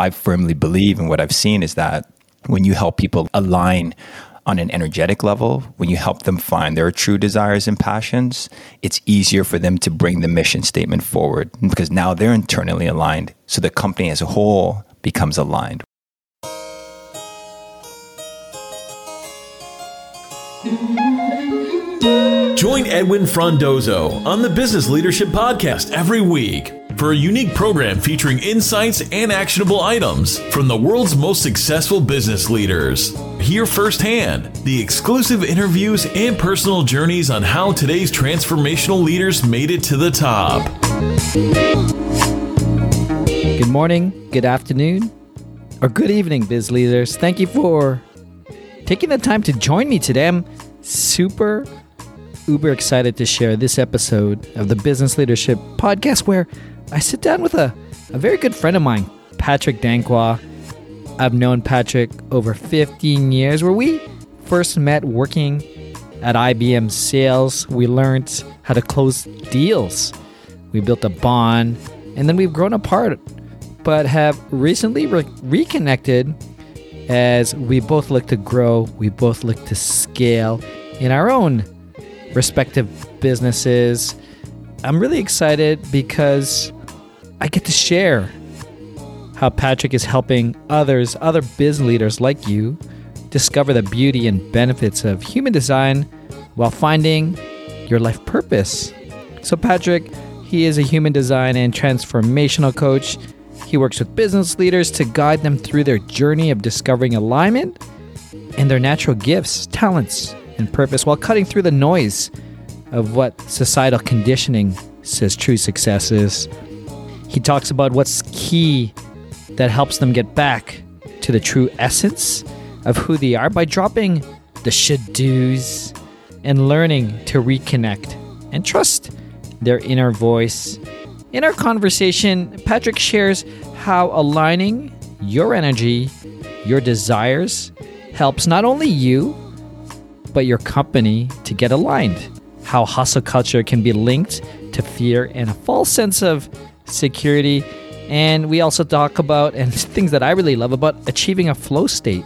I firmly believe and what I've seen is that when you help people align on an energetic level, when you help them find their true desires and passions, it's easier for them to bring the mission statement forward because now they're internally aligned. So the company as a whole becomes aligned. Join Edwin Frondozo on the Business Leadership Podcast every week for a unique program featuring insights and actionable items from the world's most successful business leaders. Hear firsthand the exclusive interviews and personal journeys on how today's transformational leaders made it to the top. Good morning, good afternoon, or good evening, biz leaders. Thank you for taking the time to join me today. I'm super uber excited to share this episode of the Business Leadership Podcast where I sit down with a, a very good friend of mine, Patrick Danquah. I've known Patrick over 15 years, where we first met working at IBM Sales. We learned how to close deals. We built a bond, and then we've grown apart, but have recently re- reconnected as we both look to grow, we both look to scale in our own respective businesses. I'm really excited because I get to share how Patrick is helping others, other business leaders like you, discover the beauty and benefits of human design while finding your life purpose. So, Patrick, he is a human design and transformational coach. He works with business leaders to guide them through their journey of discovering alignment and their natural gifts, talents, and purpose while cutting through the noise of what societal conditioning says true success is. He talks about what's key that helps them get back to the true essence of who they are by dropping the should do's and learning to reconnect and trust their inner voice. In our conversation, Patrick shares how aligning your energy, your desires, helps not only you, but your company to get aligned. How hustle culture can be linked to fear and a false sense of security. And we also talk about, and things that I really love about achieving a flow state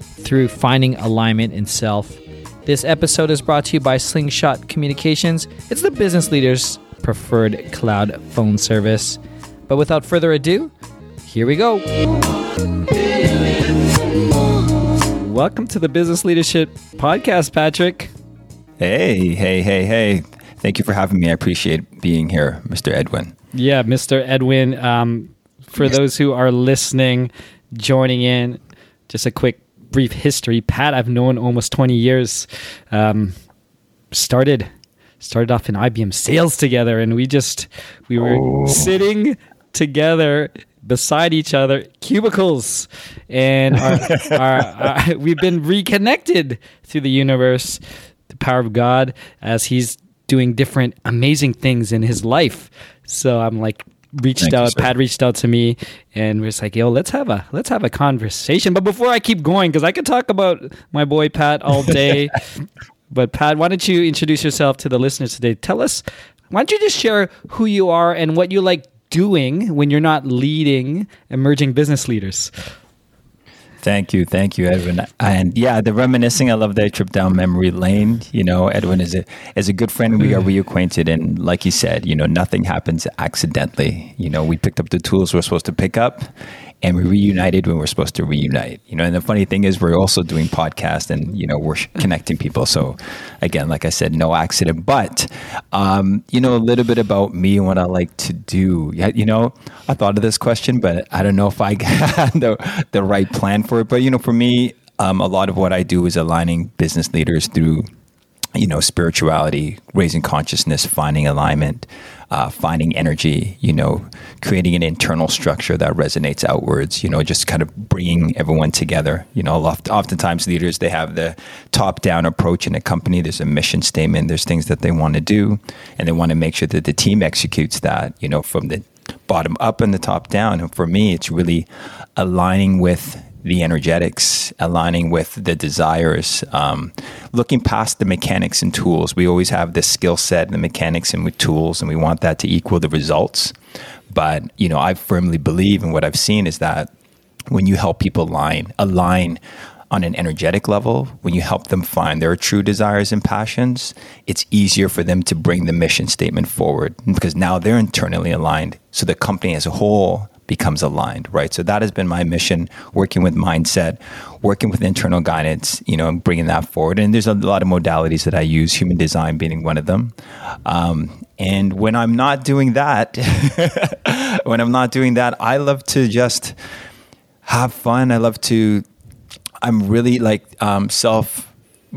through finding alignment in self. This episode is brought to you by Slingshot Communications. It's the business leader's preferred cloud phone service. But without further ado, here we go. Welcome to the Business Leadership Podcast, Patrick. Hey, hey, hey, hey. Thank you for having me. I appreciate being here, Mr. Edwin. Yeah, Mr. Edwin. Um, for those who are listening, joining in, just a quick brief history. Pat, I've known almost 20 years. Um, started started off in IBM sales together, and we just we were oh. sitting together beside each other, cubicles, and our, our, our, we've been reconnected through the universe, the power of God, as He's doing different amazing things in His life. So I'm like reached Thank out. You, Pat reached out to me, and was like, "Yo, let's have a let's have a conversation." But before I keep going, because I could talk about my boy Pat all day. but Pat, why don't you introduce yourself to the listeners today? Tell us. Why don't you just share who you are and what you like doing when you're not leading emerging business leaders? Thank you, thank you, Edwin. And yeah, the reminiscing. I love that trip down memory lane. You know, Edwin is a is a good friend. We are mm. reacquainted, and like you said, you know, nothing happens accidentally. You know, we picked up the tools we're supposed to pick up, and we reunited when we're supposed to reunite. You know, and the funny thing is, we're also doing podcast, and you know, we're connecting people. So, again, like I said, no accident. But um, you know, a little bit about me and what I like to do. You know, I thought of this question, but I don't know if I got the the right plan for it. But you know, for me, um, a lot of what I do is aligning business leaders through you know, spirituality, raising consciousness, finding alignment, uh, finding energy, you know, creating an internal structure that resonates outwards, you know, just kind of bringing everyone together. You know, oft, oftentimes leaders, they have the top down approach in a company. There's a mission statement, there's things that they want to do, and they want to make sure that the team executes that, you know, from the bottom up and the top down. And for me, it's really aligning with the energetics, aligning with the desires, um, looking past the mechanics and tools. We always have the skill set, and the mechanics, and with tools, and we want that to equal the results. But you know, I firmly believe, and what I've seen is that when you help people align, align on an energetic level, when you help them find their true desires and passions, it's easier for them to bring the mission statement forward because now they're internally aligned. So the company as a whole becomes aligned, right? So that has been my mission, working with mindset, working with internal guidance, you know, and bringing that forward. And there's a lot of modalities that I use, human design being one of them. Um, and when I'm not doing that, when I'm not doing that, I love to just have fun. I love to. I'm really like um, self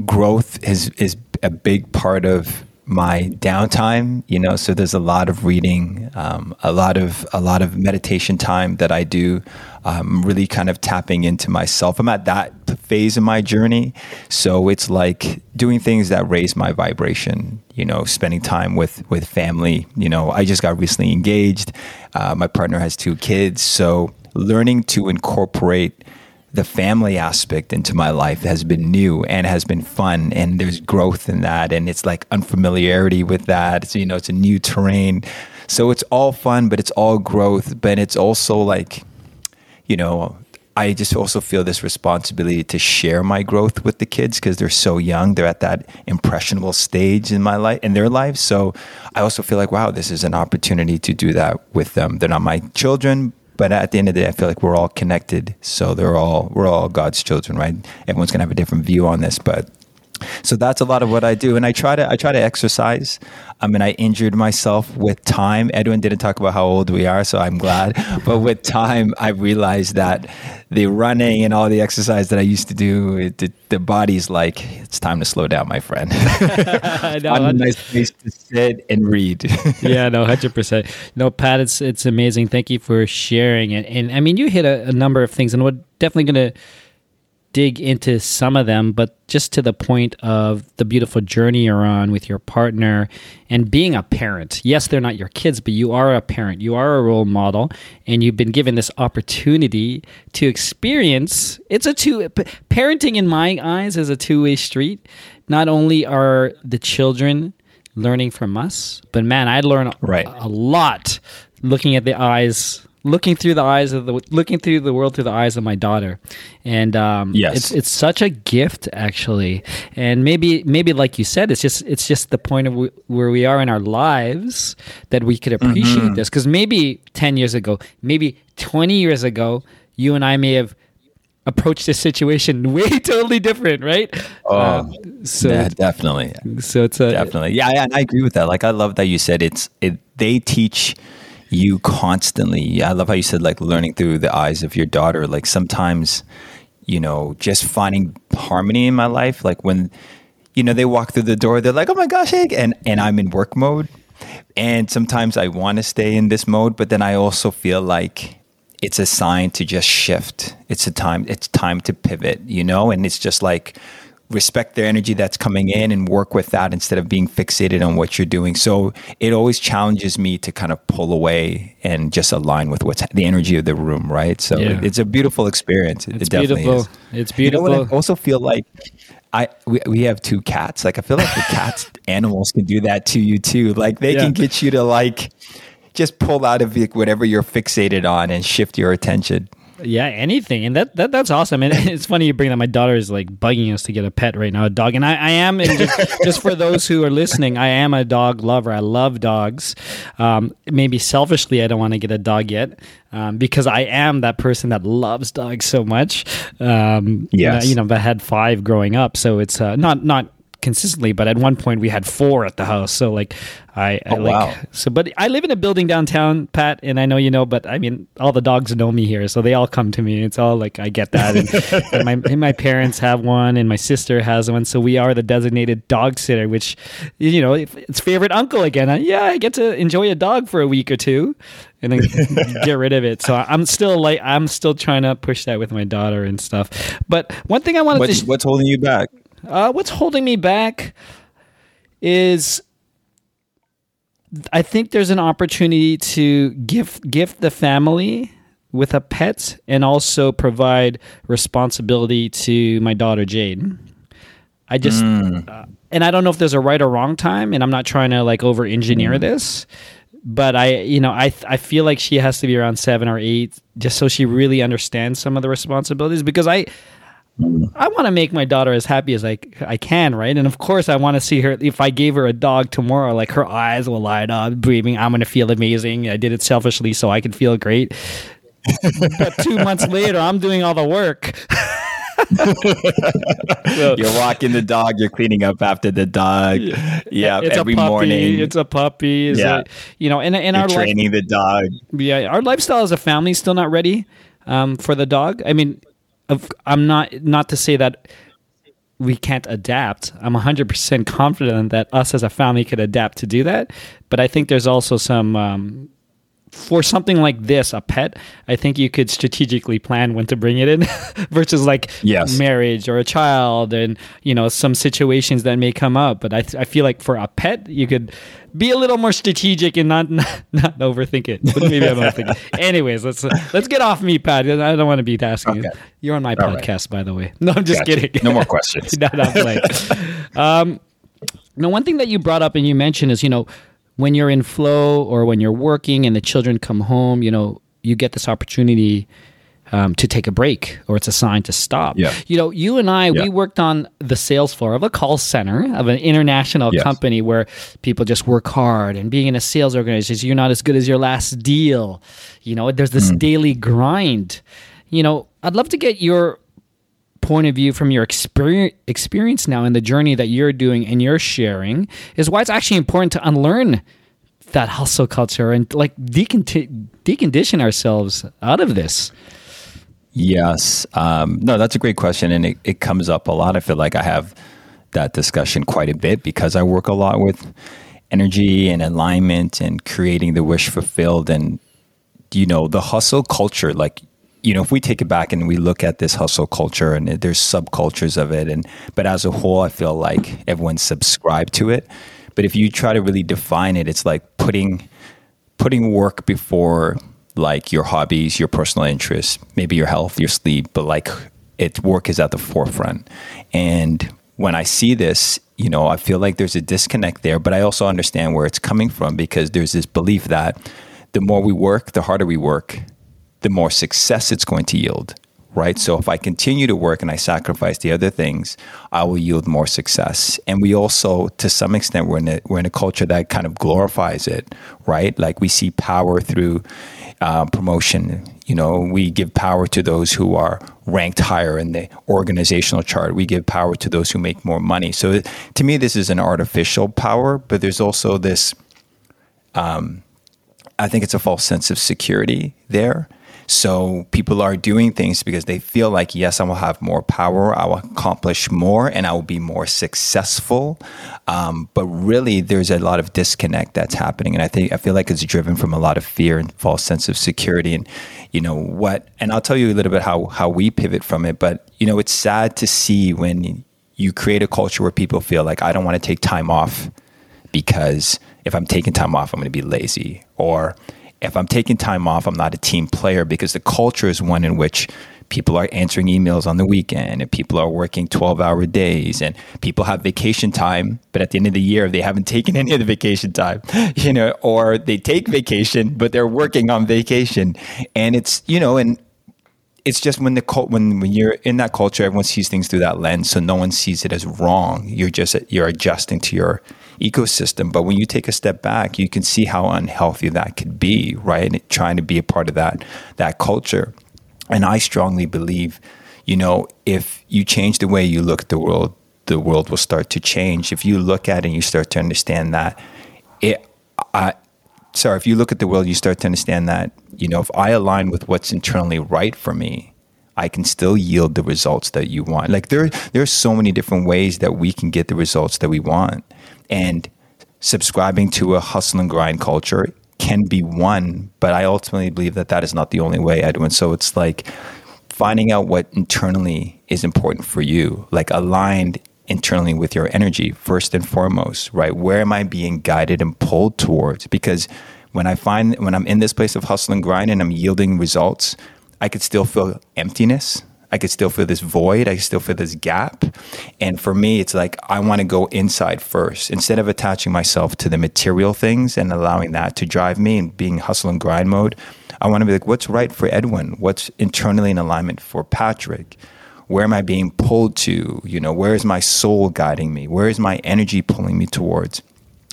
growth is is a big part of my downtime you know so there's a lot of reading um, a lot of a lot of meditation time that i do um, really kind of tapping into myself. I'm at that phase in my journey. So it's like doing things that raise my vibration you know spending time with with family. You know i just got recently engaged. Uh, my partner has two kids. So learning to incorporate the family aspect into my life has been new and has been fun and there's growth in that and it's like unfamiliarity with that so, you know it's a new terrain so it's all fun but it's all growth but it's also like you know I just also feel this responsibility to share my growth with the kids because they're so young. They're at that impressionable stage in my life, in their lives. So I also feel like, wow, this is an opportunity to do that with them. They're not my children, but at the end of the day, I feel like we're all connected. So they're all we're all God's children, right? Everyone's gonna have a different view on this, but so that's a lot of what I do, and I try to I try to exercise. I mean, I injured myself with time. Edwin didn't talk about how old we are, so I'm glad. but with time, I realized that the running and all the exercise that I used to do, it, the, the body's like, it's time to slow down, my friend. no, I'm a nice place to sit and read. yeah, no, hundred percent. No, Pat, it's it's amazing. Thank you for sharing it. And I mean, you hit a, a number of things, and we're definitely going to dig into some of them, but just to the point of the beautiful journey you're on with your partner and being a parent. Yes, they're not your kids, but you are a parent. You are a role model, and you've been given this opportunity to experience. It's a two parenting in my eyes is a two way street. Not only are the children learning from us, but man, I learn right. a, a lot looking at the eyes looking through the eyes of the looking through the world through the eyes of my daughter and um, yes. it's it's such a gift actually and maybe maybe like you said it's just it's just the point of w- where we are in our lives that we could appreciate Mm-hmm. this because maybe 10 years ago maybe 20 years ago you and I may have approached this situation way totally different right Oh, Um, so yeah, definitely. so it's a Definitely. Yeah, yeah, and I agree with that. Like I love that you said it's it they teach you constantly. I love how you said like learning through the eyes of your daughter. Like sometimes, you know, just finding harmony in my life. Like when, you know, they walk through the door, they're like, "Oh my gosh!" Hey, and and I'm in work mode, and sometimes I want to stay in this mode, but then I also feel like it's a sign to just shift. It's a time. It's time to pivot. You know, and it's just like respect their energy that's coming in and work with that instead of being fixated on what you're doing. So it always challenges me to kind of pull away and just align with what's the energy of the room, right? So Yeah. it's a beautiful experience. It it's definitely beautiful is. it's You know beautiful? I also feel like I we, we have two cats. Like I feel like the cats animals can do that to you too. Like they Yeah. can get you to like just pull out of whatever you're fixated on and shift your attention. Yeah, anything, and that, that that's awesome. And it's funny you bring that. My daughter is like bugging us to get a pet right now, a dog. And I, I am, and just, just for those who are listening, I am a dog lover. I love dogs. Um, maybe selfishly, I don't want to get a dog yet um, because I am that person that loves dogs so much. Um, Yes. you know, I had five growing up, so it's uh, not not consistently, but at one point we had four at the house. So like I, I Oh, like wow. so but I live in a building downtown, Pat, and I know you know, but I mean all the dogs know me here, so they all come to me. It's all like I get that. And, and my and my parents have one and my sister has one, so we are the designated dog sitter, which you know, it's favorite uncle again. Uh, yeah, I get to enjoy a dog for a week or two and then get rid of it. So I'm still like I'm still trying to push that with my daughter and stuff. But one thing I wanted What's to what's holding you back? Uh, what's holding me back is I think there's an opportunity to gift gift the family with a pet and also provide responsibility to my daughter Jade. I just uh, and I don't know if there's a right or wrong time and I'm not trying to like over engineer this but I, you know, I I feel like she has to be around seven or eight, just so she really understands some of the responsibilities. Because I, I want to make my daughter as happy as I I can, right? And of course, I want to see her. If I gave her a dog tomorrow, like her eyes will light up, breathing. I'm gonna feel amazing. I did it selfishly so I could feel great. but two months later, I'm doing all the work. so, you're walking the dog, you're cleaning up after the dog. Yeah, it's every a puppy, morning. It's a puppy. It's Yeah. a- you know, and and You're our life, training the dog. yeah, our lifestyle as a family is still not ready um, for the dog. I mean, of, I'm not not to say that we can't adapt. I'm 100% confident that us as a family could adapt to do that. But I think there's also some um, for something like this, a pet. I think you could strategically plan when to bring it in, versus like Yes. marriage or a child, and you know some situations that may come up. But I, I feel like for a pet, you could be a little more strategic and not not, not overthink it. But maybe I'm overthinking. Anyways, let's let's get off me, Pat. I don't want to be asking you. Okay. You're on my All right. podcast, by the way. No, I'm just Gotcha. kidding. No more questions. no, no, I'm um, now, one thing that you brought up and you mentioned is, you know, when you're in flow or when you're working and the children come home, you know, you get this opportunity um, to take a break or it's a sign to stop. Yeah. You know, you and I, Yeah. we worked on the sales floor of a call center of an international Yes. company where people just work hard and being in a sales organization, you're not as good as your last deal. You know, there's Mm. this daily grind. You know, I'd love to get your point of view from your experience experience now in the journey that you're doing and you're sharing is why it's actually important to unlearn that hustle culture and like decon- decondition ourselves out of this. Yes. Um, no, that's a great question. And it, it comes up a lot. I feel like I have that discussion quite a bit because I work a lot with energy and alignment and creating the wish fulfilled. And, you know, the hustle culture, like, you know, if we take it back and we look at this hustle culture and there's subcultures of it, and but as a whole, I feel like everyone's subscribed to it. But if you try to really define it, it's like putting putting work before like your hobbies, your personal interests, maybe your health, your sleep, but like it work is at the forefront. And when I see this, you know, I feel like there's a disconnect there, but I also understand where it's coming from because there's this belief that the more we work, the harder we work, the more success it's going to yield. Right. So if I continue to work and I sacrifice the other things, I will yield more success. And we also, to some extent, we're in a, we're in a culture that kind of glorifies it. Right. Like we see power through uh, promotion. You know, we give power to those who are ranked higher in the organizational chart. We give power to those who make more money. So to me, this is an artificial power, but there's also this I think it's a false sense of security there. So people are doing things because they feel like, yes, I will have more power, I will accomplish more, and I will be more successful. Um, but really, there's a lot of disconnect that's happening, and I think I feel like it's driven from a lot of fear and false sense of security. And you know what? And I'll tell you a little bit how how we pivot from it. But you know, it's sad to see when you create a culture where people feel like I don't want to take time off because if I'm taking time off, I'm going to be lazy. Or if I'm taking time off, I'm not a team player because the culture is one in which people are answering emails on the weekend and people are working 12 hour days and people have vacation time, but at the end of the year, they haven't taken any of the vacation time, you know, or they take vacation, but they're working on vacation. And it's, you know, and it's just when the cult when when you're in that culture, everyone sees things through that lens, so no one sees it as wrong. You're just you're adjusting to your ecosystem. But when you take a step back, you can see how unhealthy that could be, right? And trying to be a part of that that culture. And I strongly believe, you know, if you change the way you look at the world, the world will start to change. If you look at it and you start to understand that it I sorry, if you look at the world, you start to understand that, you know, if I align with what's internally right for me, I can still yield the results that you want. Like there, there are so many different ways that we can get the results that we want. And subscribing to a hustle and grind culture can be one, but I ultimately believe that that is not the only way, Edwin. So it's like finding out what internally is important for you, like aligned internally with your energy first and foremost, right? Where am I being guided and pulled towards? Because when I find when I'm in this place of hustle and grind and I'm yielding results, I could still feel emptiness. I could still feel this void. I still feel this gap. And for me, it's like I want to go inside first instead of attaching myself to the material things and allowing that to drive me and being hustle and grind mode. I want to be like, what's right for Edwin? What's internally in alignment for Patrick? Where am I being pulled to? You know, where is my soul guiding me? Where is my energy pulling me towards?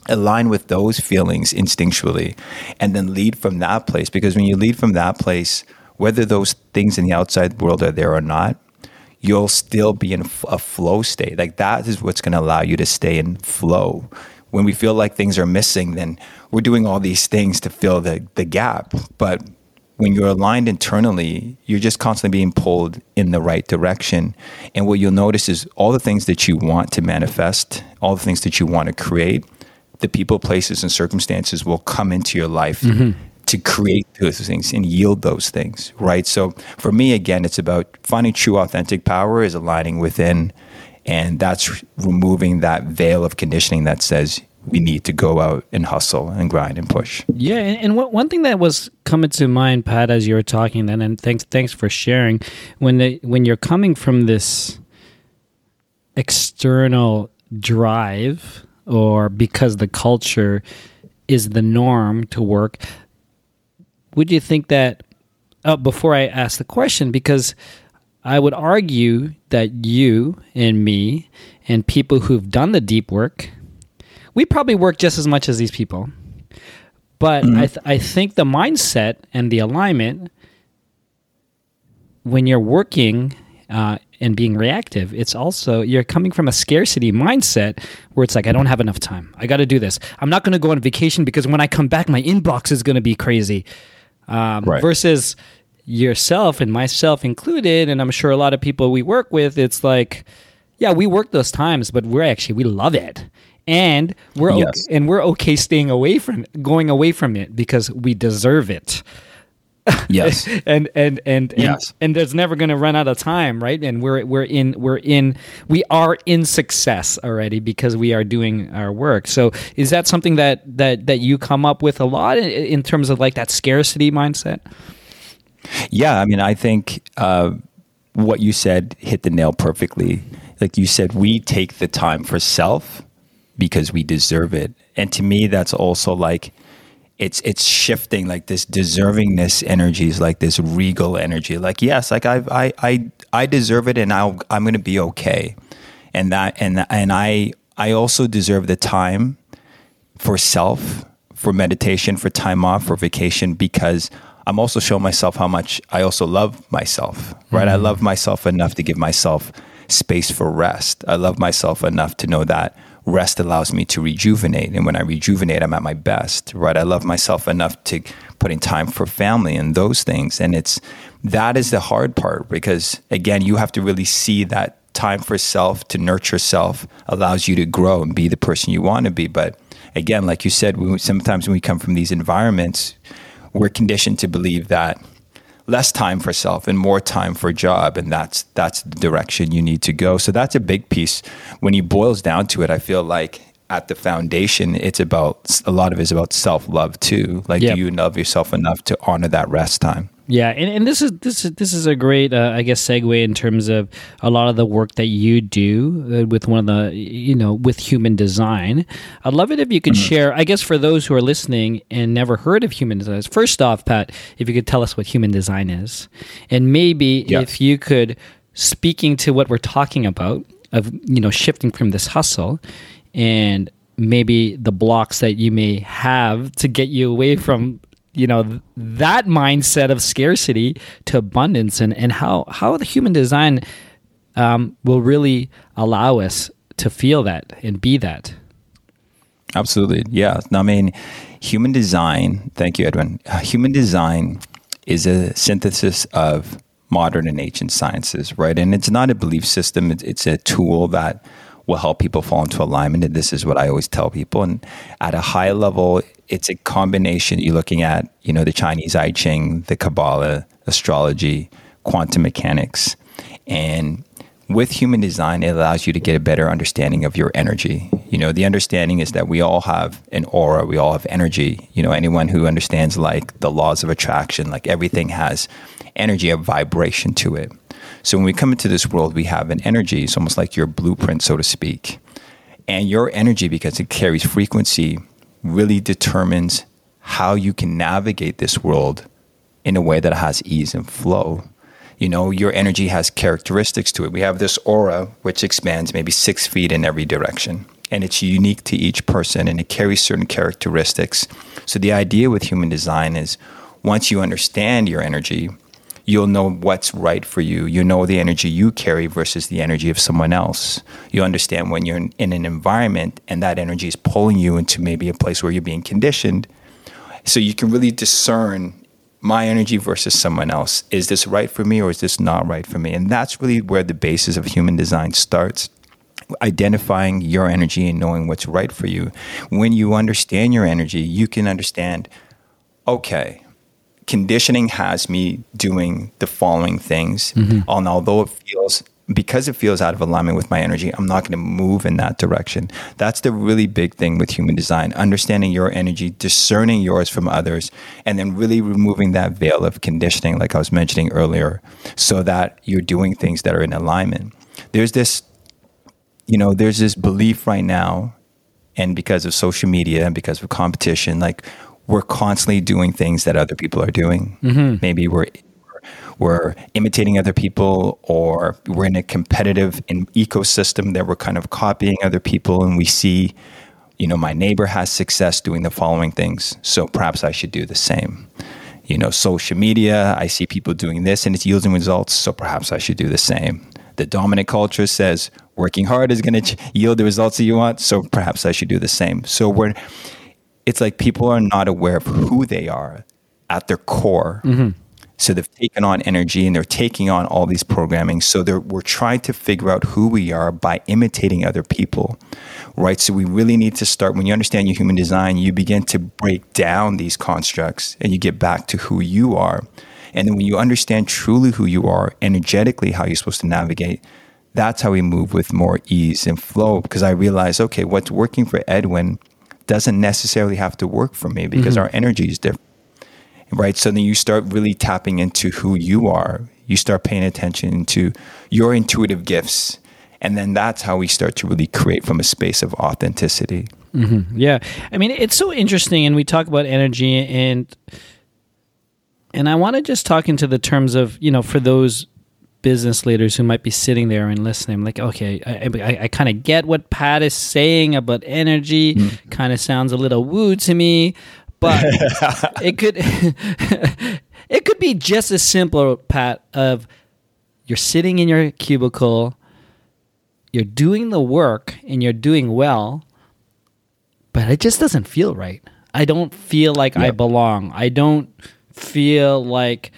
Align with those feelings instinctually and then lead from that place. Because when you lead from that place, whether those things in the outside world are there or not, you'll still be in a flow state. Like that is what's going to allow you to stay in flow. When we feel like things are missing, then we're doing all these things to fill the, the gap. But when you're aligned internally, you're just constantly being pulled in the right direction. And what you'll notice is all the things that you want to manifest, all the things that you want to create, the people, places, and circumstances will come into your life mm-hmm to create those things and yield those things, right? So for me, again, it's about finding true authentic power is aligning within, and that's removing that veil of conditioning that says we need to go out and hustle and grind and push. Yeah, and, and one thing that was coming to mind, Pat, as you were talking, then, and thanks thanks for sharing. When the, when you're coming from this external drive, or because the culture is the norm to work, would you think that? Uh, before I ask the question, because I would argue that you and me and people who've done the deep work, we probably work just as much as these people. But mm-hmm. I, th- I think the mindset and the alignment, when you're working uh, and being reactive, it's also you're coming from a scarcity mindset where it's like, I don't have enough time. I got to do this. I'm not going to go on vacation because when I come back, my inbox is going to be crazy um, right. versus yourself and myself included and i'm sure a lot of people we work with it's like yeah we work those times but we're actually we love it and we're yes. okay, and we're okay staying away from going away from it because we deserve it. Yes. And and and yes. and, and there's never going to run out of time right? And we're we're in we're in we are in success already because we are doing our work. So is that something that that that you come up with a lot in, in terms of like that scarcity mindset? Yeah i mean i think uh, what you said hit the nail perfectly. Like you said we take the time for self because we deserve it. And to me that's also like it's it's shifting like this deservingness energy is like this regal energy. Like yes like i i i, I deserve it and I'll, i'm to be okay. And that and and i i also deserve the time for self for meditation for time off for vacation because i'm also showing myself how much i also love myself right? Mm-hmm. i love myself enough to give myself space for rest. I love myself enough to know that rest allows me to rejuvenate. And when I rejuvenate, I'm at my best, right? I love myself enough to put in time for family and those things. And it's that is the hard part because, again, you have to really see that time for self to nurture self allows you to grow and be the person you want to be. But again, like you said, we, sometimes when we come from these environments, we're conditioned to believe that less time for self and more time for job and that's that's the direction you need to go. So that's a big piece. When he boils down to it i feel like at the foundation it's about a lot of it is about self-love too. Like yep. do you love yourself enough to honor that rest time yeah, and, and this is this is this is a great, uh, I guess, segue in terms of a lot of the work that you do uh, with one of the, you know, with human design. I'd love it if you could mm-hmm. share. I guess for those who are listening and never heard of human design, first off, Pat, if you could tell us what human design is, and maybe if you could, speaking to what we're talking about of you know shifting from this hustle, and maybe the blocks that you may have to get you away from you know that mindset of scarcity to abundance and and how how the human design um, will really allow us to feel that and be that. Absolutely. Yeah. I mean human design thank you edwin. Uh, human design is a synthesis of modern and ancient sciences right? And it's not a belief system. It's, it's a tool that will help people fall into alignment. And this is what I always tell people. And at a high level, it's a combination. You're looking at, you know, the Chinese I Ching, the Kabbalah, astrology, quantum mechanics. And with human design, it allows you to get a better understanding of your energy. You know, the understanding is that we all have an aura, we all have energy. You know, anyone who understands like the laws of attraction, like everything has energy, a vibration to it. So when we come into this world, we have an energy. It's almost like your blueprint, so to speak. And your energy, because it carries frequency, really determines how you can navigate this world in a way that has ease and flow. You know, your energy has characteristics to it. We have this aura which expands maybe six feet in every direction, and it's unique to each person and it carries certain characteristics. So, the idea with human design is once you understand your energy, you'll know what's right for you. You know the energy you carry versus the energy of someone else. You understand when you're in, an environment and that energy is pulling you into maybe a place where you're being conditioned. So you can really discern my energy versus someone else. Is this right for me or is this not right for me? And that's really where the basis of human design starts. Identifying your energy and knowing what's right for you. When you understand your energy, you can understand, okay, conditioning has me doing the following things. Mm-hmm. And although it feels because it feels out of alignment with my energy, I'm not going to move in that direction. That's the really big thing with human design understanding your energy, discerning yours from others, and then really removing that veil of conditioning, like I was mentioning earlier, so that you're doing things that are in alignment. There's this, you know, there's this belief right now, and because of social media and because of competition, like we're constantly doing things that other people are doing. Mm-hmm. Maybe we're we're imitating other people or we're in a competitive ecosystem that we're kind of copying other people and we see you know my neighbor has success doing the following things. So perhaps i should do the same. You know social media i see people doing this and it's yielding results. So perhaps i should do the same. The dominant culture says working hard is going to yield the results that you want. So perhaps i should do the same. So we're it's like people are not aware of who they are at their core. Mm-hmm. So they've taken on energy and they're taking on all these programming. So we're trying to figure out who we are by imitating other people, right? So we really need to start, when you understand your human design, you begin to break down these constructs and you get back to who you are. And then when you understand truly who you are, energetically, how you're supposed to navigate, that's how we move with more ease and flow. Because I realize, okay, what's working for Edwin doesn't necessarily have to work for me because mm-hmm. our energy is different. Right. So then you start really tapping into who you are. You start paying attention to your intuitive gifts. And then that's how we start to really create from a space of authenticity. Mm-hmm. Yeah. I mean, it's so interesting. And we talk about energy and. And I want to just talk into the terms of, you know, for those business leaders who might be sitting there and listening. Like, okay, I, I, I kind of get what Pat is saying about energy. Mm. Kind of sounds a little woo to me, but it could it could be just as simple, Pat, of you're sitting in your cubicle, you're doing the work, and you're doing well, but it just doesn't feel right. I don't feel like yep. I belong. I don't feel like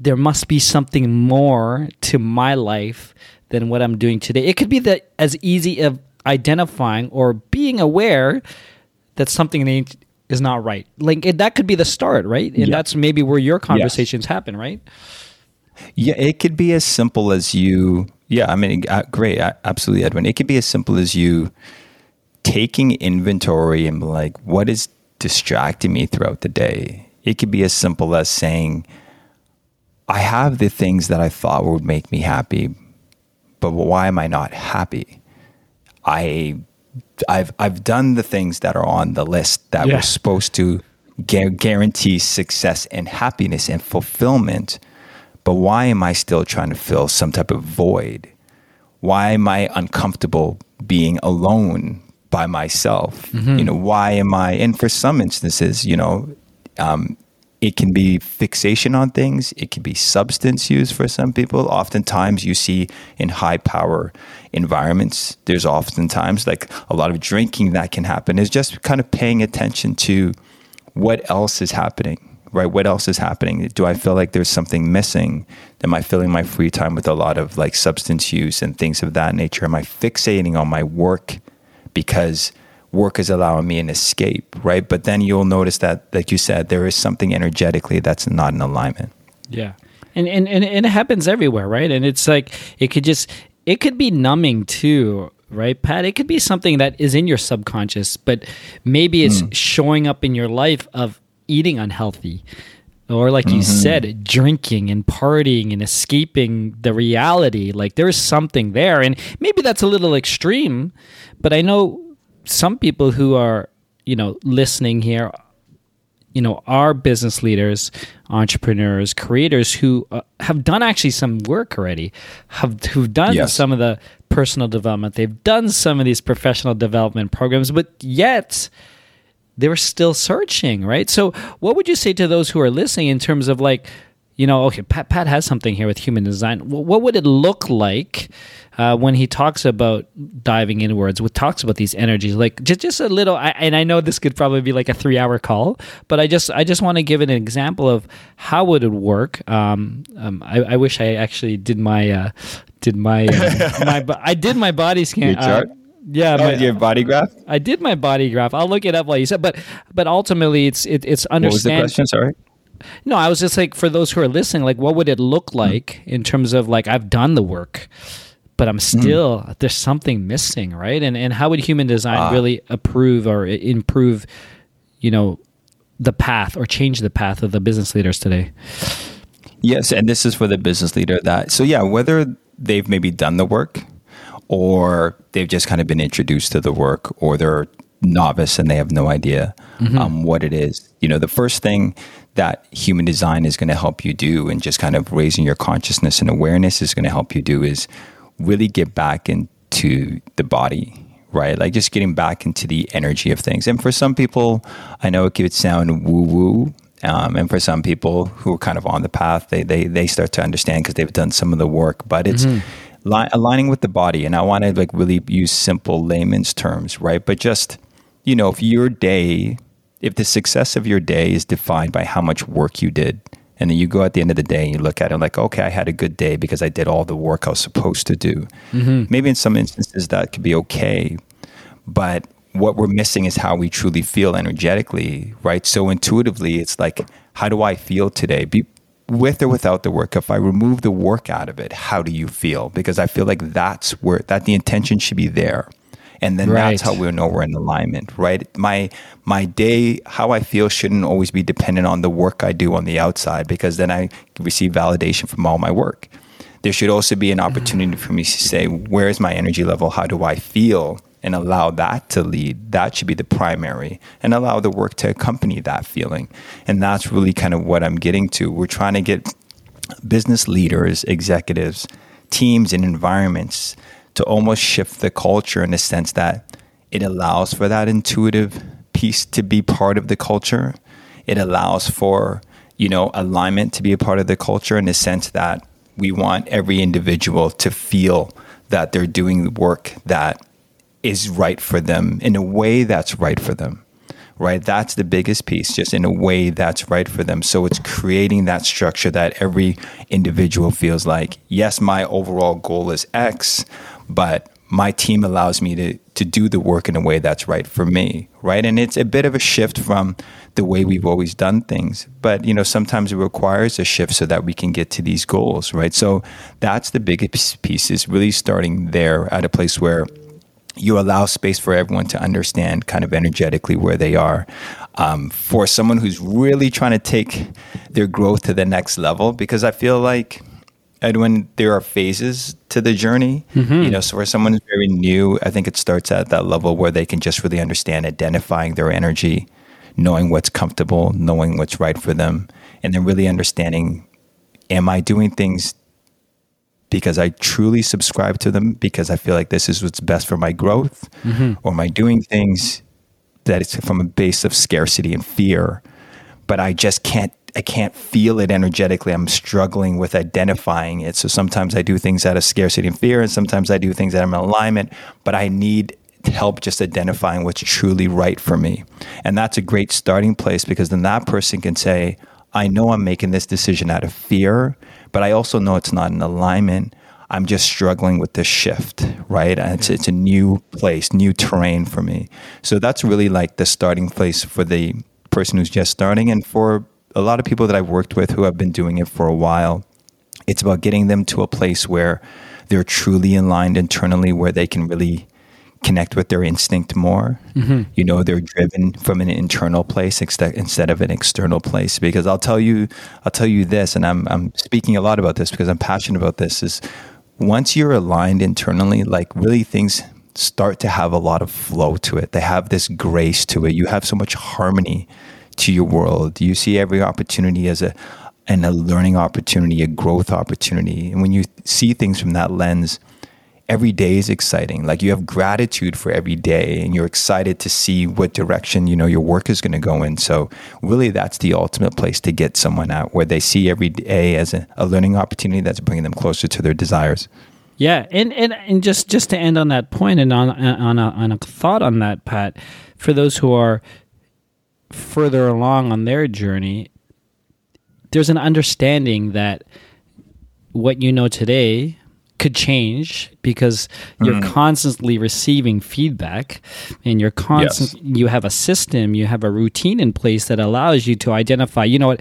there must be something more to my life than what I'm doing today. It could be that as easy of identifying or being aware that something is not right. Like it, that could be the start, right? And yeah. that's maybe where your conversations yes. happen, right? Yeah, it could be as simple as you. Yeah, I mean, uh, great, absolutely, Edwin. It could be as simple as you taking inventory and like, what is distracting me throughout the day? It could be as simple as saying, I have the things that I thought would make me happy, but why am I not happy? I I've I've done the things that are on the list that yeah. were supposed to gu- guarantee success and happiness and fulfillment, but why am I still trying to fill some type of void? Why am I uncomfortable being alone by myself? Mm-hmm. You know, why am I? And for some instances, you know, um, it can be fixation on things. It can be substance use for some people. Oftentimes, you see in high power environments, there's oftentimes like a lot of drinking that can happen. Is just kind of paying attention to what else is happening, right? What else is happening? Do I feel like there's something missing? Am I filling my free time with a lot of like substance use and things of that nature? Am I fixating on my work because work is allowing me an escape, right? But then you'll notice that, like you said, there is something energetically that's not in alignment. Yeah. And, and, and, it happens everywhere, right? And it's like, it could just, it could be numbing too, right, Pat? It could be something that is in your subconscious, but maybe it's mm. showing up in your life of eating unhealthy, or like you said drinking and partying and escaping the reality like there's something there and maybe that's a little extreme but i know some people who are you know listening here you know are business leaders entrepreneurs creators who uh, have done actually some work already have who've done Yes. some of the personal development they've done some of these professional development programs but yet they're still searching, right? So, what would you say to those who are listening in terms of like, you know, okay, Pat, Pat has something here with human design. Wh- What would it look like uh, when he talks about diving inwards? What talks about these energies? Like just just a little. I, and I know this could probably be like a three hour call, but I just I just want to give an example of how would it work. Um, um, I, I wish I actually did my uh, did my uh, my I did my body scan. Your chart? Uh, yeah, Oh, my- your body graph? I did my body graph. I'll look it up while you said, but but ultimately, it's it, it's What was the question? Sorry. No, I was just like for those who are listening, like what would it look hmm. like in terms of like I've done the work, but I'm hmm. still there's something missing, right? And and how would human design ah. really approve or improve, you know, the path or change the path of the business leaders today? Yes, and this is for the business leader that so yeah, whether they've maybe done the work or they've just kind of been introduced to the work or they're novice and they have no idea mm-hmm. um, what it is. You know, the first thing that human design is going to help you do and just kind of raising your consciousness and awareness is going to help you do is really get back into the body right? Like just getting back into the energy of things. And for some people, I know it could sound woo woo. Um, and for some people who are kind of on the path, they they they start to understand because they've done some of the work. But it's li- aligning with the body, and I want to like really use simple layman's terms, right? But just you know, if your day, if the success of your day is defined by how much work you did, and then you go at the end of the day and you look at it like, okay, I had a good day because I did all the work I was supposed to do. Mm-hmm. Maybe in some instances that could be okay, but what we're missing is how we truly feel energetically, right? So intuitively, it's like, how do I feel today? Be, with or without the work, if I remove the work out of it, how do you feel? Because I feel like that's where that the intention should be there. And then that's how we'll know we're in alignment, right? My my day, how I feel shouldn't always be dependent on the work I do on the outside because then I receive validation from all my work. There should also be an mm-hmm. opportunity for me to say, where is my energy level? How do I feel? And allow that to lead. That should be the primary and allow the work to accompany that feeling. And that's really kind of what I'm getting to. We're trying to get business leaders, executives, teams, and environments to almost shift the culture in the sense that it allows for that intuitive piece to be part of the culture. It allows for, you know, alignment to be a part of the culture in the sense that we want every individual to feel that they're doing work that is right for them in a way that's right for them right? That's the biggest piece, just in a way that's right for them. So it's creating that structure that every individual feels like, yes, my overall goal is X, but my team allows me to to do the work in a way that's right for me, right? And it's a bit of a shift from the way we've always done things. But you know, sometimes it requires a shift so that we can get to these goals, right? So that's the biggest piece is really starting there at a place where you allow space for everyone to understand kind of energetically where they are. Um, for someone who's really trying to take their growth to the next level, because I feel like, Edwin, there are phases to the journey. Mm-hmm. You know, so for someone who's very new, I think it starts at that level where they can just really understand identifying their energy, knowing what's comfortable, knowing what's right for them, and then really understanding am I doing things because I truly subscribe to them because I feel like this is what's best for my growth? Mm-hmm. Or am I doing things that it's from a base of scarcity and fear, but I just can't I can't feel it energetically. I'm struggling with identifying it. So sometimes I do things out of scarcity and fear, and sometimes I do things that I'm in alignment, but I need help just identifying what's truly right for me. And that's a great starting place because then that person can say, I know I'm making this decision out of fear, but I also know it's not in alignment. I'm just struggling with this shift, right? And it's, it's a new place, new terrain for me. So that's really like the starting place for the person who's just starting. And for a lot of people that I've worked with who have been doing it for a while, it's about getting them to a place where they're truly aligned internally, where they can really connect with their instinct more. Mm-hmm. You know, they're driven from an internal place instead of an external place. Because I'll tell you, I'll tell you this, and I'm I'm speaking a lot about this because I'm passionate about this. Is once you're aligned internally, like really things start to have a lot of flow to it. They have this grace to it. You have so much harmony to your world. You see every opportunity as a and a learning opportunity, a growth opportunity. And when you see things from that lens, every day is exciting. Like you have gratitude for every day and you're excited to see what direction, you know, your work is going to go in. So really that's the ultimate place to get someone out where they see every day as a, a learning opportunity that's bringing them closer to their desires. Yeah, and, and and just just to end on that point and on on a, on a thought on that, Pat, for those who are further along on their journey, there's an understanding that what you know today could change because you're mm. constantly receiving feedback and you're constant yes. you have a system you have a routine in place that allows you to identify you know what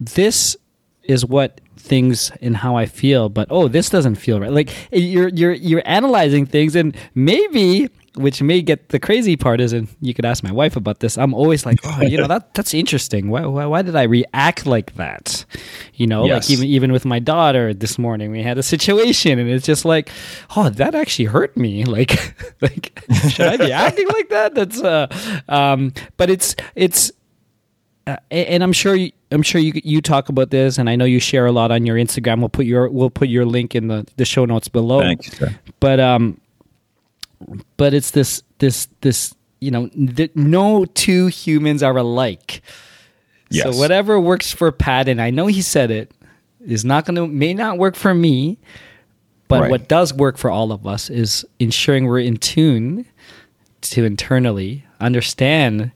this is what things and how I feel but oh this doesn't feel right like you're you're you're analyzing things and maybe which may get the crazy part is, and you could ask my wife about this. I'm always like, oh, you know, that that's interesting. Why, why, why did I react like that? You know, yes. like even even with my daughter this morning, we had a situation, and it's just like, oh, that actually hurt me. Like, like should I be acting like that? That's uh, um, but it's it's. Uh, and I'm sure you, I'm sure you you talk about this, and I know you share a lot on your Instagram. We'll put your we'll put your link in the, the show notes below. Thanks. Sir. But um, but it's this this this you know th- no two humans are alike. Yes. So whatever works for Pat, and I know he said it, is not going to may not work for me. But right. what does work for all of us is ensuring we're in tune to internally understand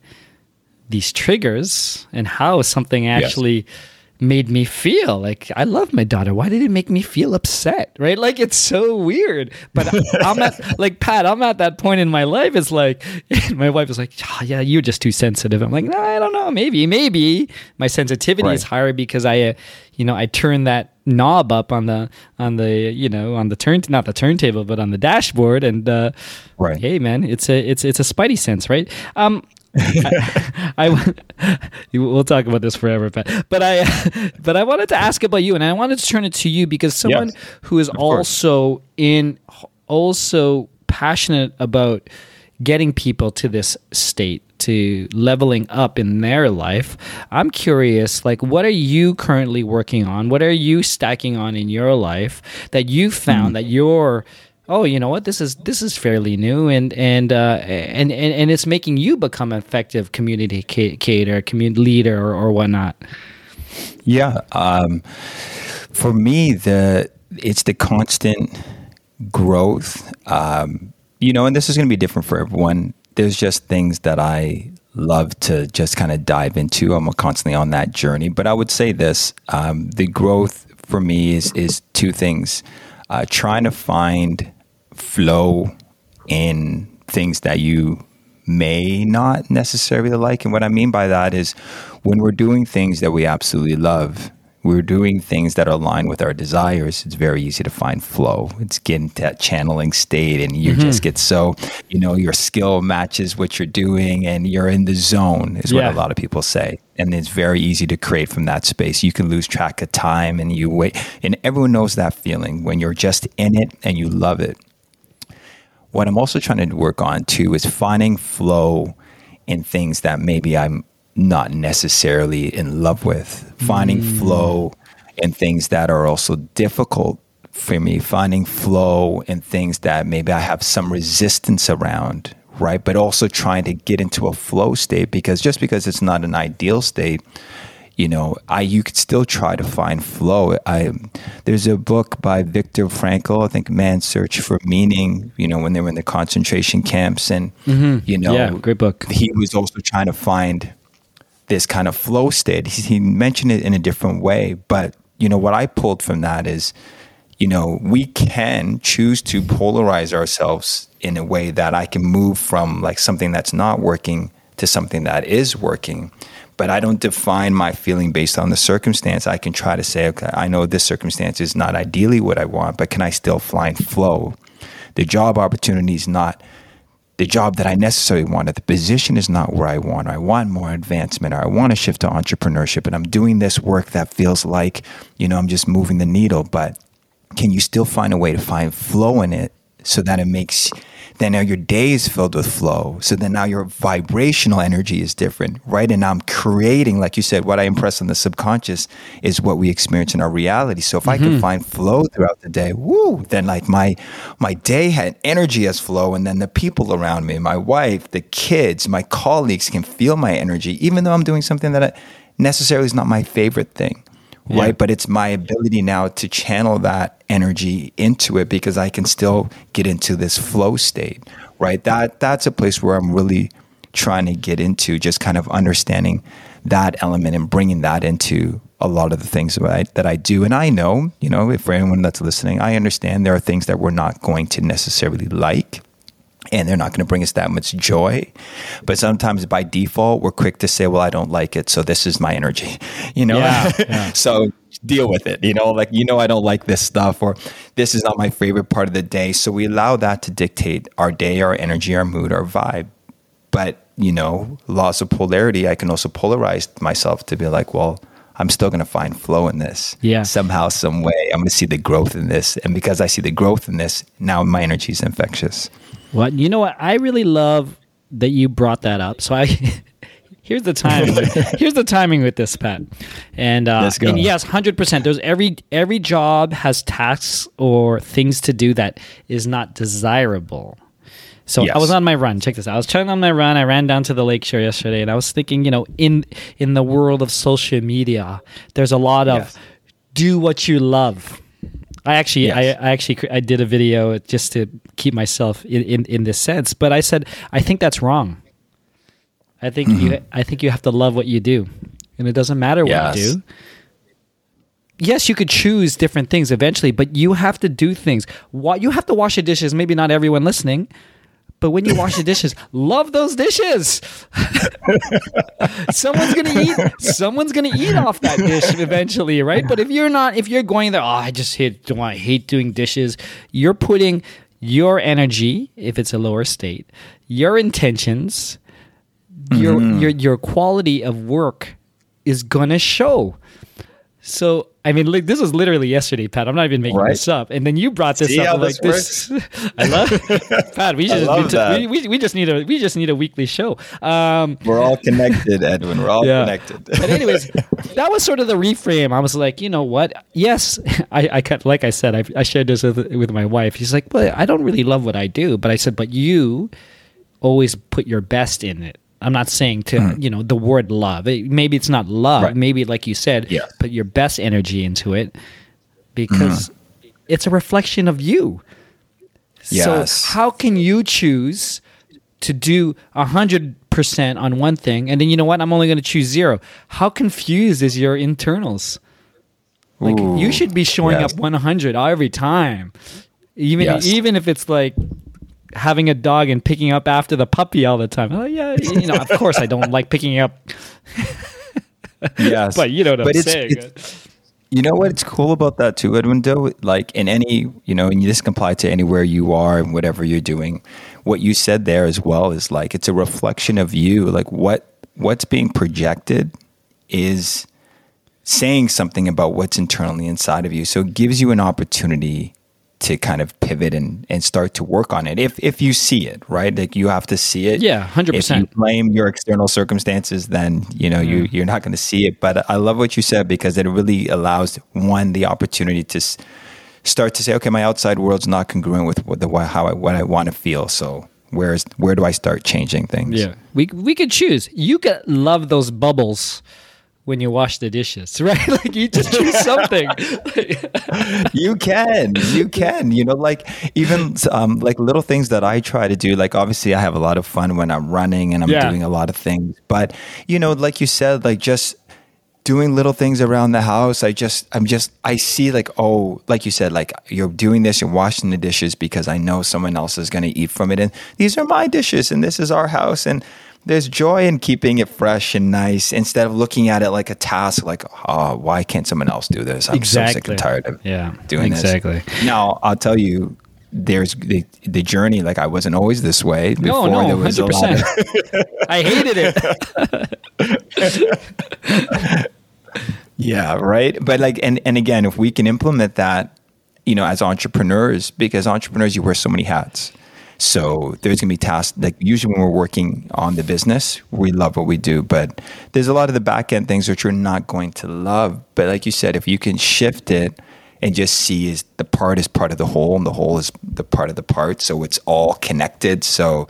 these triggers and how something actually. Yes made me feel like I love my daughter. Why did it make me feel upset? Right? Like it's so weird. But I'm at like Pat. I'm at that point in my life. It's like my wife is like, oh, "Yeah, you're just too sensitive." I'm like, "No, I don't know. Maybe, maybe my sensitivity right. is higher because I, uh, you know, I turn that knob up on the on the you know on the turn not the turntable but on the dashboard and uh, right. Hey, man, it's a it's it's a spidey sense, right? Um, I, I, we'll talk about this forever, but but I but I wanted to ask about you, and I wanted to turn it to you because someone yes, who is also in also passionate about getting people to this state to leveling up in their life. I'm curious like what are you currently working on? What are you stacking on in your life that you found mm. that you're oh, you know what, this is this is fairly new, and and uh, and, and and it's making you become an effective communicator, community leader, or, or whatnot. Yeah, um, for me, the it's the constant growth. Um, you know, and this is going to be different for everyone. There's just things that I love to just kind of dive into. I'm constantly on that journey. But I would say this: um, the growth for me is is two things. Uh, trying to find flow in things that you may not necessarily like. And what I mean by that is when we're doing things that we absolutely love, we're doing things that are aligned with our desires, it's very easy to find flow. It's getting to that channeling state and you mm-hmm. just get so, you know, your skill matches what you're doing and you're in the zone, is yeah. what a lot of people say. And it's very easy to create from that space. You can lose track of time and you wait. And everyone knows that feeling when you're just in it and you love it. What I'm also trying to work on too is finding flow in things that maybe I'm not necessarily in love with. Finding mm. flow in things that are also difficult for me. Finding flow in things that maybe I have some resistance around, right? But also trying to get into a flow state because just because it's not an ideal state you know, I you could still try to find flow. I there's a book by Viktor Frankl, I think Man's Search for Meaning, you know, when they were in the concentration camps and mm-hmm. you know, yeah, great book. He was also trying to find this kind of flow state. He, he mentioned it in a different way, but you know what I pulled from that is you know, we can choose to polarize ourselves in a way that I can move from like something that's not working to something that is working but I don't define my feeling based on the circumstance. I can try to say, okay, I know this circumstance is not ideally what I want, but can I still find flow? the job opportunity is not the job that I necessarily wanted. The position is not where I want. I want more advancement or I want to shift to entrepreneurship. And I'm doing this work that feels like, you know, I'm just moving the needle. But can you still find a way to find flow in it so that it makes then now your day is filled with flow. So then now your vibrational energy is different, right? And I'm creating, like you said, what I impress on the subconscious is what we experience in our reality. So if mm-hmm. I can mm-hmm. find flow throughout the day, woo, then like my my day had energy as flow, and then the people around me, my wife, the kids, my colleagues can feel my energy, even though I'm doing something that I, necessarily is not my favorite thing yeah. right? But it's my ability now to channel that energy into it because I can still get into this flow state, right? That that's a place where I'm really trying to get into, just kind of understanding that element and bringing that into a lot of the things that I, that I do. And I know, you know, if for anyone that's listening, I understand there are things that we're not going to necessarily like and they're not going to bring us that much joy. But sometimes by default, we're quick to say, well, I don't like it. So this is my energy, you know? Yeah, yeah. so deal with it, you know, like, you know, I don't like this stuff or this is not my favorite part of the day. So we allow that to dictate our day, our energy, our mood, our vibe. But, you know, loss of polarity, I can also polarize myself to be like, well, I'm still going to find flow in this. Yeah. Somehow, some way, I'm going to see the growth in this. And because I see the growth in this, now my energy is infectious. Well, you know what? I really love that you brought that up. So I here's the timing. here's the timing with this, Pat. And, uh, and yes, hundred percent. There's every every job has tasks or things to do that is not desirable. So yes. I was on my run. Check this out. I was trying on my run. I ran down to the lakeshore yesterday, and I was thinking, you know, in in the world of social media, there's a lot of yes. do what you love I actually, yes. I, I, actually, I did a video just to keep myself in, in, in this sense. But I said, I think that's wrong. I think mm-hmm. you, I think you have to love what you do, and it doesn't matter what yes. you do. Yes, you could choose different things eventually, but you have to do things. What you have to wash the dishes. Maybe not everyone listening, but when you wash the dishes, love those dishes. someone's gonna eat. Someone's gonna eat off that dish eventually, right? But if you're not, if you're going there, oh, I just hate, I hate doing dishes. You're putting your energy, if it's a lower state, your intentions, your mm-hmm. your your quality of work is gonna show. So I mean, like this was literally yesterday, Pat. I'm not even making right? this up. And then you brought this See up. like this. I love Pat. We just we, we, we, just need a we just need a weekly show. Um, We're all connected, Edwin. We're all yeah. connected. but anyways, that was sort of the reframe. I was like, you know what? Yes, I, I cut, like I said, I, I shared this with, with my wife. He's like, well, I don't really love what I do, but I said, but you always put your best in it. I'm not saying to mm. you know the word love. It, maybe it's not love. Right. Maybe like you said, yeah. put your best energy into it because mm. it's a reflection of you. Yes. So how can you choose to do a hundred percent on one thing and then you know what? I'm only going to choose zero. How confused is your internals? Like Ooh, you should be showing yes. up 100 every time, even yes. even if it's like having a dog and picking up after the puppy all the time. Oh yeah, you know, of course I don't like picking up. yes, but you know what but I'm it's, saying. It's, you know what's cool about that too, Edwin? Though, like in any, you know, and this can apply to anywhere you are and whatever you're doing. What you said there as well is like it's a reflection of you. Like what what's being projected is saying something about what's internally inside of you. So it gives you an opportunity to kind of pivot and, and start to work on it if if you see it right? Like you have to see it. Yeah 100% if you blame your external circumstances then you know mm. you you're not going to see it. But i love what you said because it really allows one the opportunity to s- start to say okay my outside world's not congruent with what the how I, what i want to feel so where's where do i start changing things? Yeah we we could choose. You could love those bubbles when you wash the dishes, right? like you just choose something. you can, you can, you know, like even um, like little things that I try to do. Like obviously, I have a lot of fun when I'm running and I'm yeah. doing a lot of things. But you know, like you said, like just doing little things around the house. I just, I'm just, I see like, oh, like you said, like you're doing this, you're washing the dishes because I know someone else is going to eat from it, and these are my dishes, and this is our house, and there's joy in keeping it fresh and nice instead of looking at it like a task like oh why can't someone else do this i'm exactly. so sick and tired of yeah, doing exactly. this exactly now i'll tell you there's the, the journey. Like I wasn't always this way. No, Before no, there was a lot of- I hated it. Yeah, right. But like, and and again, if we can implement that, you know, as entrepreneurs, because entrepreneurs, you wear so many hats. So there's gonna be tasks like usually when we're working on the business, we love what we do, but there's a lot of the back end things which you're not going to love. But like you said, if you can shift it and just see is the part is part of the whole, and the whole is the part of the part, so it's all connected. So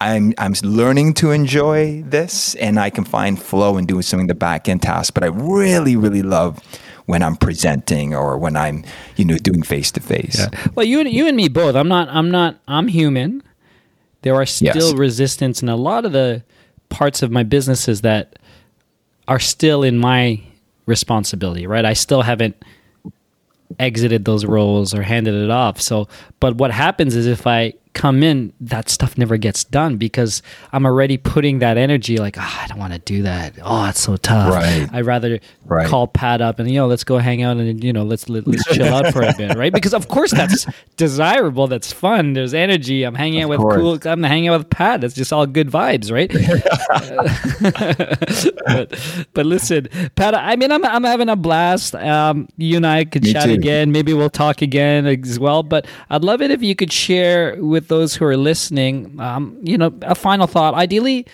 I'm I'm learning to enjoy this, and I can find flow in doing some of the back end tasks. But I really, really love when I'm presenting or when I'm you know doing face to face. Well, you and you and me both. I'm not. I'm not. I'm human. There are still Yes. resistance in a lot of the parts of my businesses that are still in my responsibility. Right. I still haven't exited those roles or handed it off. So, but what happens is if I come in, that stuff never gets done because I'm already putting that energy like, "Ah, I don't want to do that. Oh, it's so tough. Right. I'd rather Right. call Pat up and you know, let's go hang out and you know, let's let, let's chill out for a bit, right? Because of course that's desirable, that's fun. There's energy. I'm hanging out with course. cool. I'm hanging out with Pat. That's just all good vibes, right? but but listen, Pat. I mean, I'm I'm having a blast. Um, you and I could Me chat too. again. Maybe we'll talk again as well. But I'd love it if you could share with those who are listening. Um, you know, a final thought. Ideally.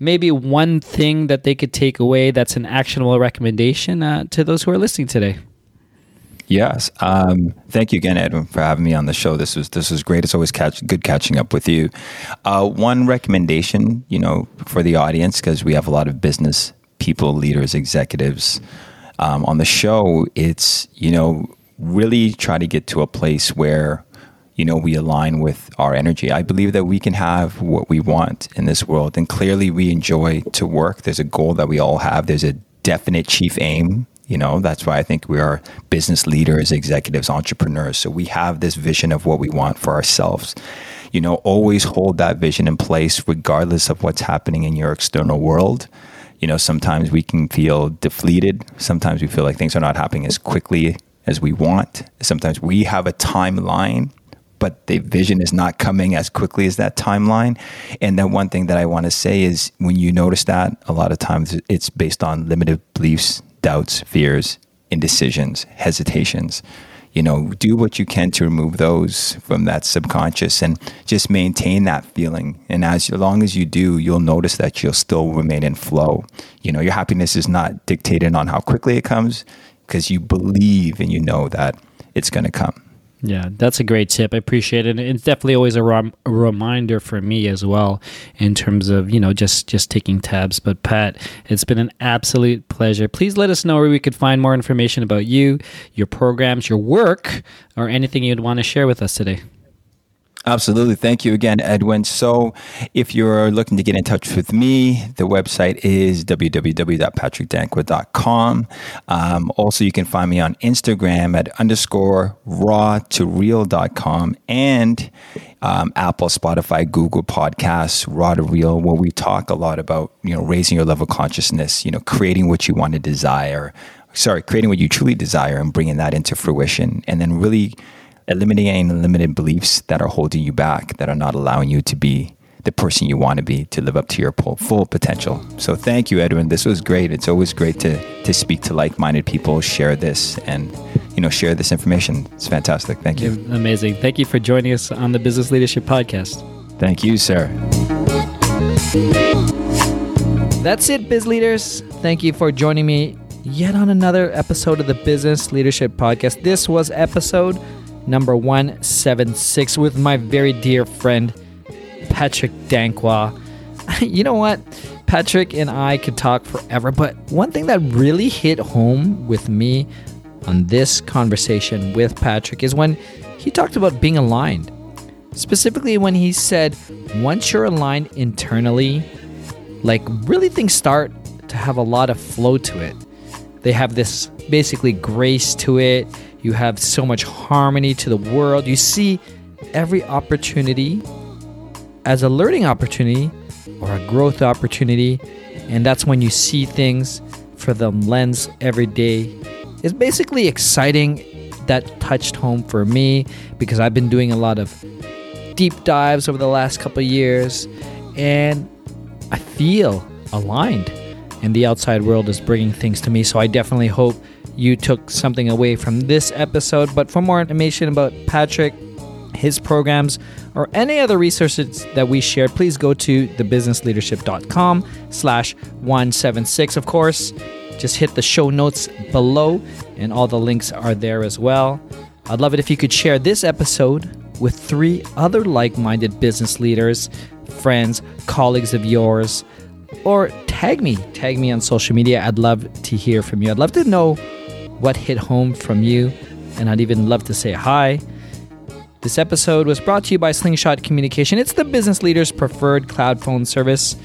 Maybe one thing that they could take away that's an actionable recommendation uh, to those who are listening today. Yes. Um, thank you again, Edwin, for having me on the show. This was this was great. It's always catch, good catching up with you. Uh, one recommendation, you know, for the audience because we have a lot of business people, leaders, executives um, on the show. It's you know really try to get to a place where you know we align with our energy. I believe that we can have what we want in this world, and clearly we enjoy to work. There's a goal that we all have. There's a definite chief aim you know, that's why I think we are business leaders, executives, entrepreneurs. So we have this vision of what we want for ourselves. You know, always hold that vision in place, regardless of what's happening in your external world. You know, sometimes we can feel deflated. Sometimes we feel like things are not happening as quickly as we want. Sometimes we have a timeline but the vision is not coming as quickly as that timeline. And then one thing that I want to say is when you notice that, a lot of times it's based on limited beliefs, doubts, fears, indecisions, hesitations. You know, do what you can to remove those from that subconscious and just maintain that feeling. And as long as you do, you'll notice that you'll still remain in flow. You know, your happiness is not dictated on how quickly it comes because you believe and you know that it's going to come. Yeah, that's a great tip. I appreciate it. And It's definitely always a, a reminder for me as well in terms of, you know, just just taking tabs. But Pat, it's been an absolute pleasure. Please let us know where we could find more information about you, your programs, your work, or anything you'd want to share with us today. Absolutely. Thank you again, Edwin. So, if you're looking to get in touch with me, the website is www.patrickdanquah.com. Um, also, you can find me on Instagram at underscore raw to real.com and um, Apple, Spotify, Google Podcasts, Raw to Real, where we talk a lot about, you know, raising your level of consciousness, you know, creating what you want to desire, sorry, creating what you truly desire and bringing that into fruition. And then really eliminating limited beliefs that are holding you back, that are not allowing you to be the person you want to be, to live up to your full, full potential. So thank you, Edwin. This was great. It's always great to to speak to like-minded people, share this, and you know, share this information. It's fantastic. Thank you. Amazing. Thank you for joining us on the Business Leadership Podcast. Thank you, sir. That's it, biz leaders. Thank you for joining me yet on another episode of the Business Leadership Podcast. This was episode number 176 with my very dear friend, Patrick Danquah. You know what? Patrick and I could talk forever, but one thing that really hit home with me on this conversation with Patrick is when he talked about being aligned. Specifically, when he said, once you're aligned internally, like really things start to have a lot of flow to it. They have this basically grace to it. You have so much harmony to the world. You see every opportunity as a learning opportunity or a growth opportunity. And that's when you see things for the lens every day. It's basically exciting that touched home for me because I've been doing a lot of deep dives over the last couple years and I feel aligned and the outside world is bringing things to me. So I definitely hope you took something away from this episode. But for more information about Patrick, his programs, or any other resources that we shared, please go to thebusinessleadership.com slash 176. Of course, just hit the show notes below and all the links are there as well. I'd love it if you could share this episode with three other like-minded business leaders, friends, colleagues of yours, or tag me. Tag me on social media. I'd love to hear from you. I'd love to know what hit home from you, and I'd even love to say hi. This episode was brought to you by Slingshot Communication. It's the business leader's preferred cloud phone service.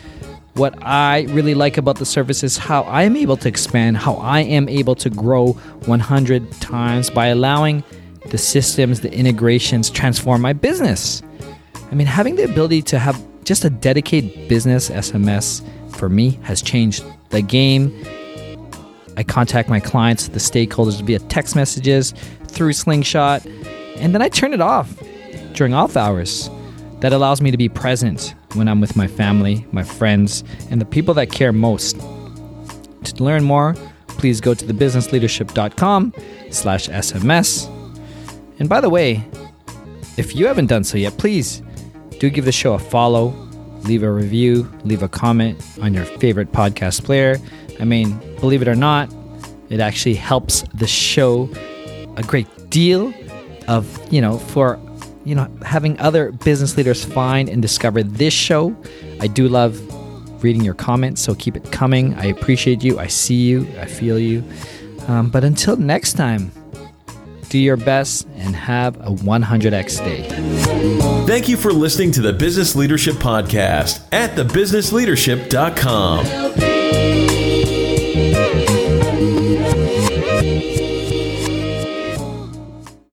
What I really like about the service is how I am able to expand, how I am able to grow 100 times by allowing the systems, the integrations transform my business. I mean, having the ability to have just a dedicated business SMS for me has changed the game. I contact my clients, the stakeholders via text messages through Slingshot, and then I turn it off during off hours. That allows me to be present when I'm with my family, my friends, and the people that care most. To learn more, please go to thebusinessleadership.com slash SMS. And by the way, if you haven't done so yet, please do give the show a follow, leave a review, leave a comment on your favorite podcast player. I mean, believe it or not, it actually helps the show a great deal of, you know, for you know, having other business leaders find and discover this show. I do love reading your comments, so keep it coming. I appreciate you. I see you. I feel you. Um, but until next time, do your best and have a 100x day. Thank you for listening to the Business Leadership Podcast at thebusinessleadership.com.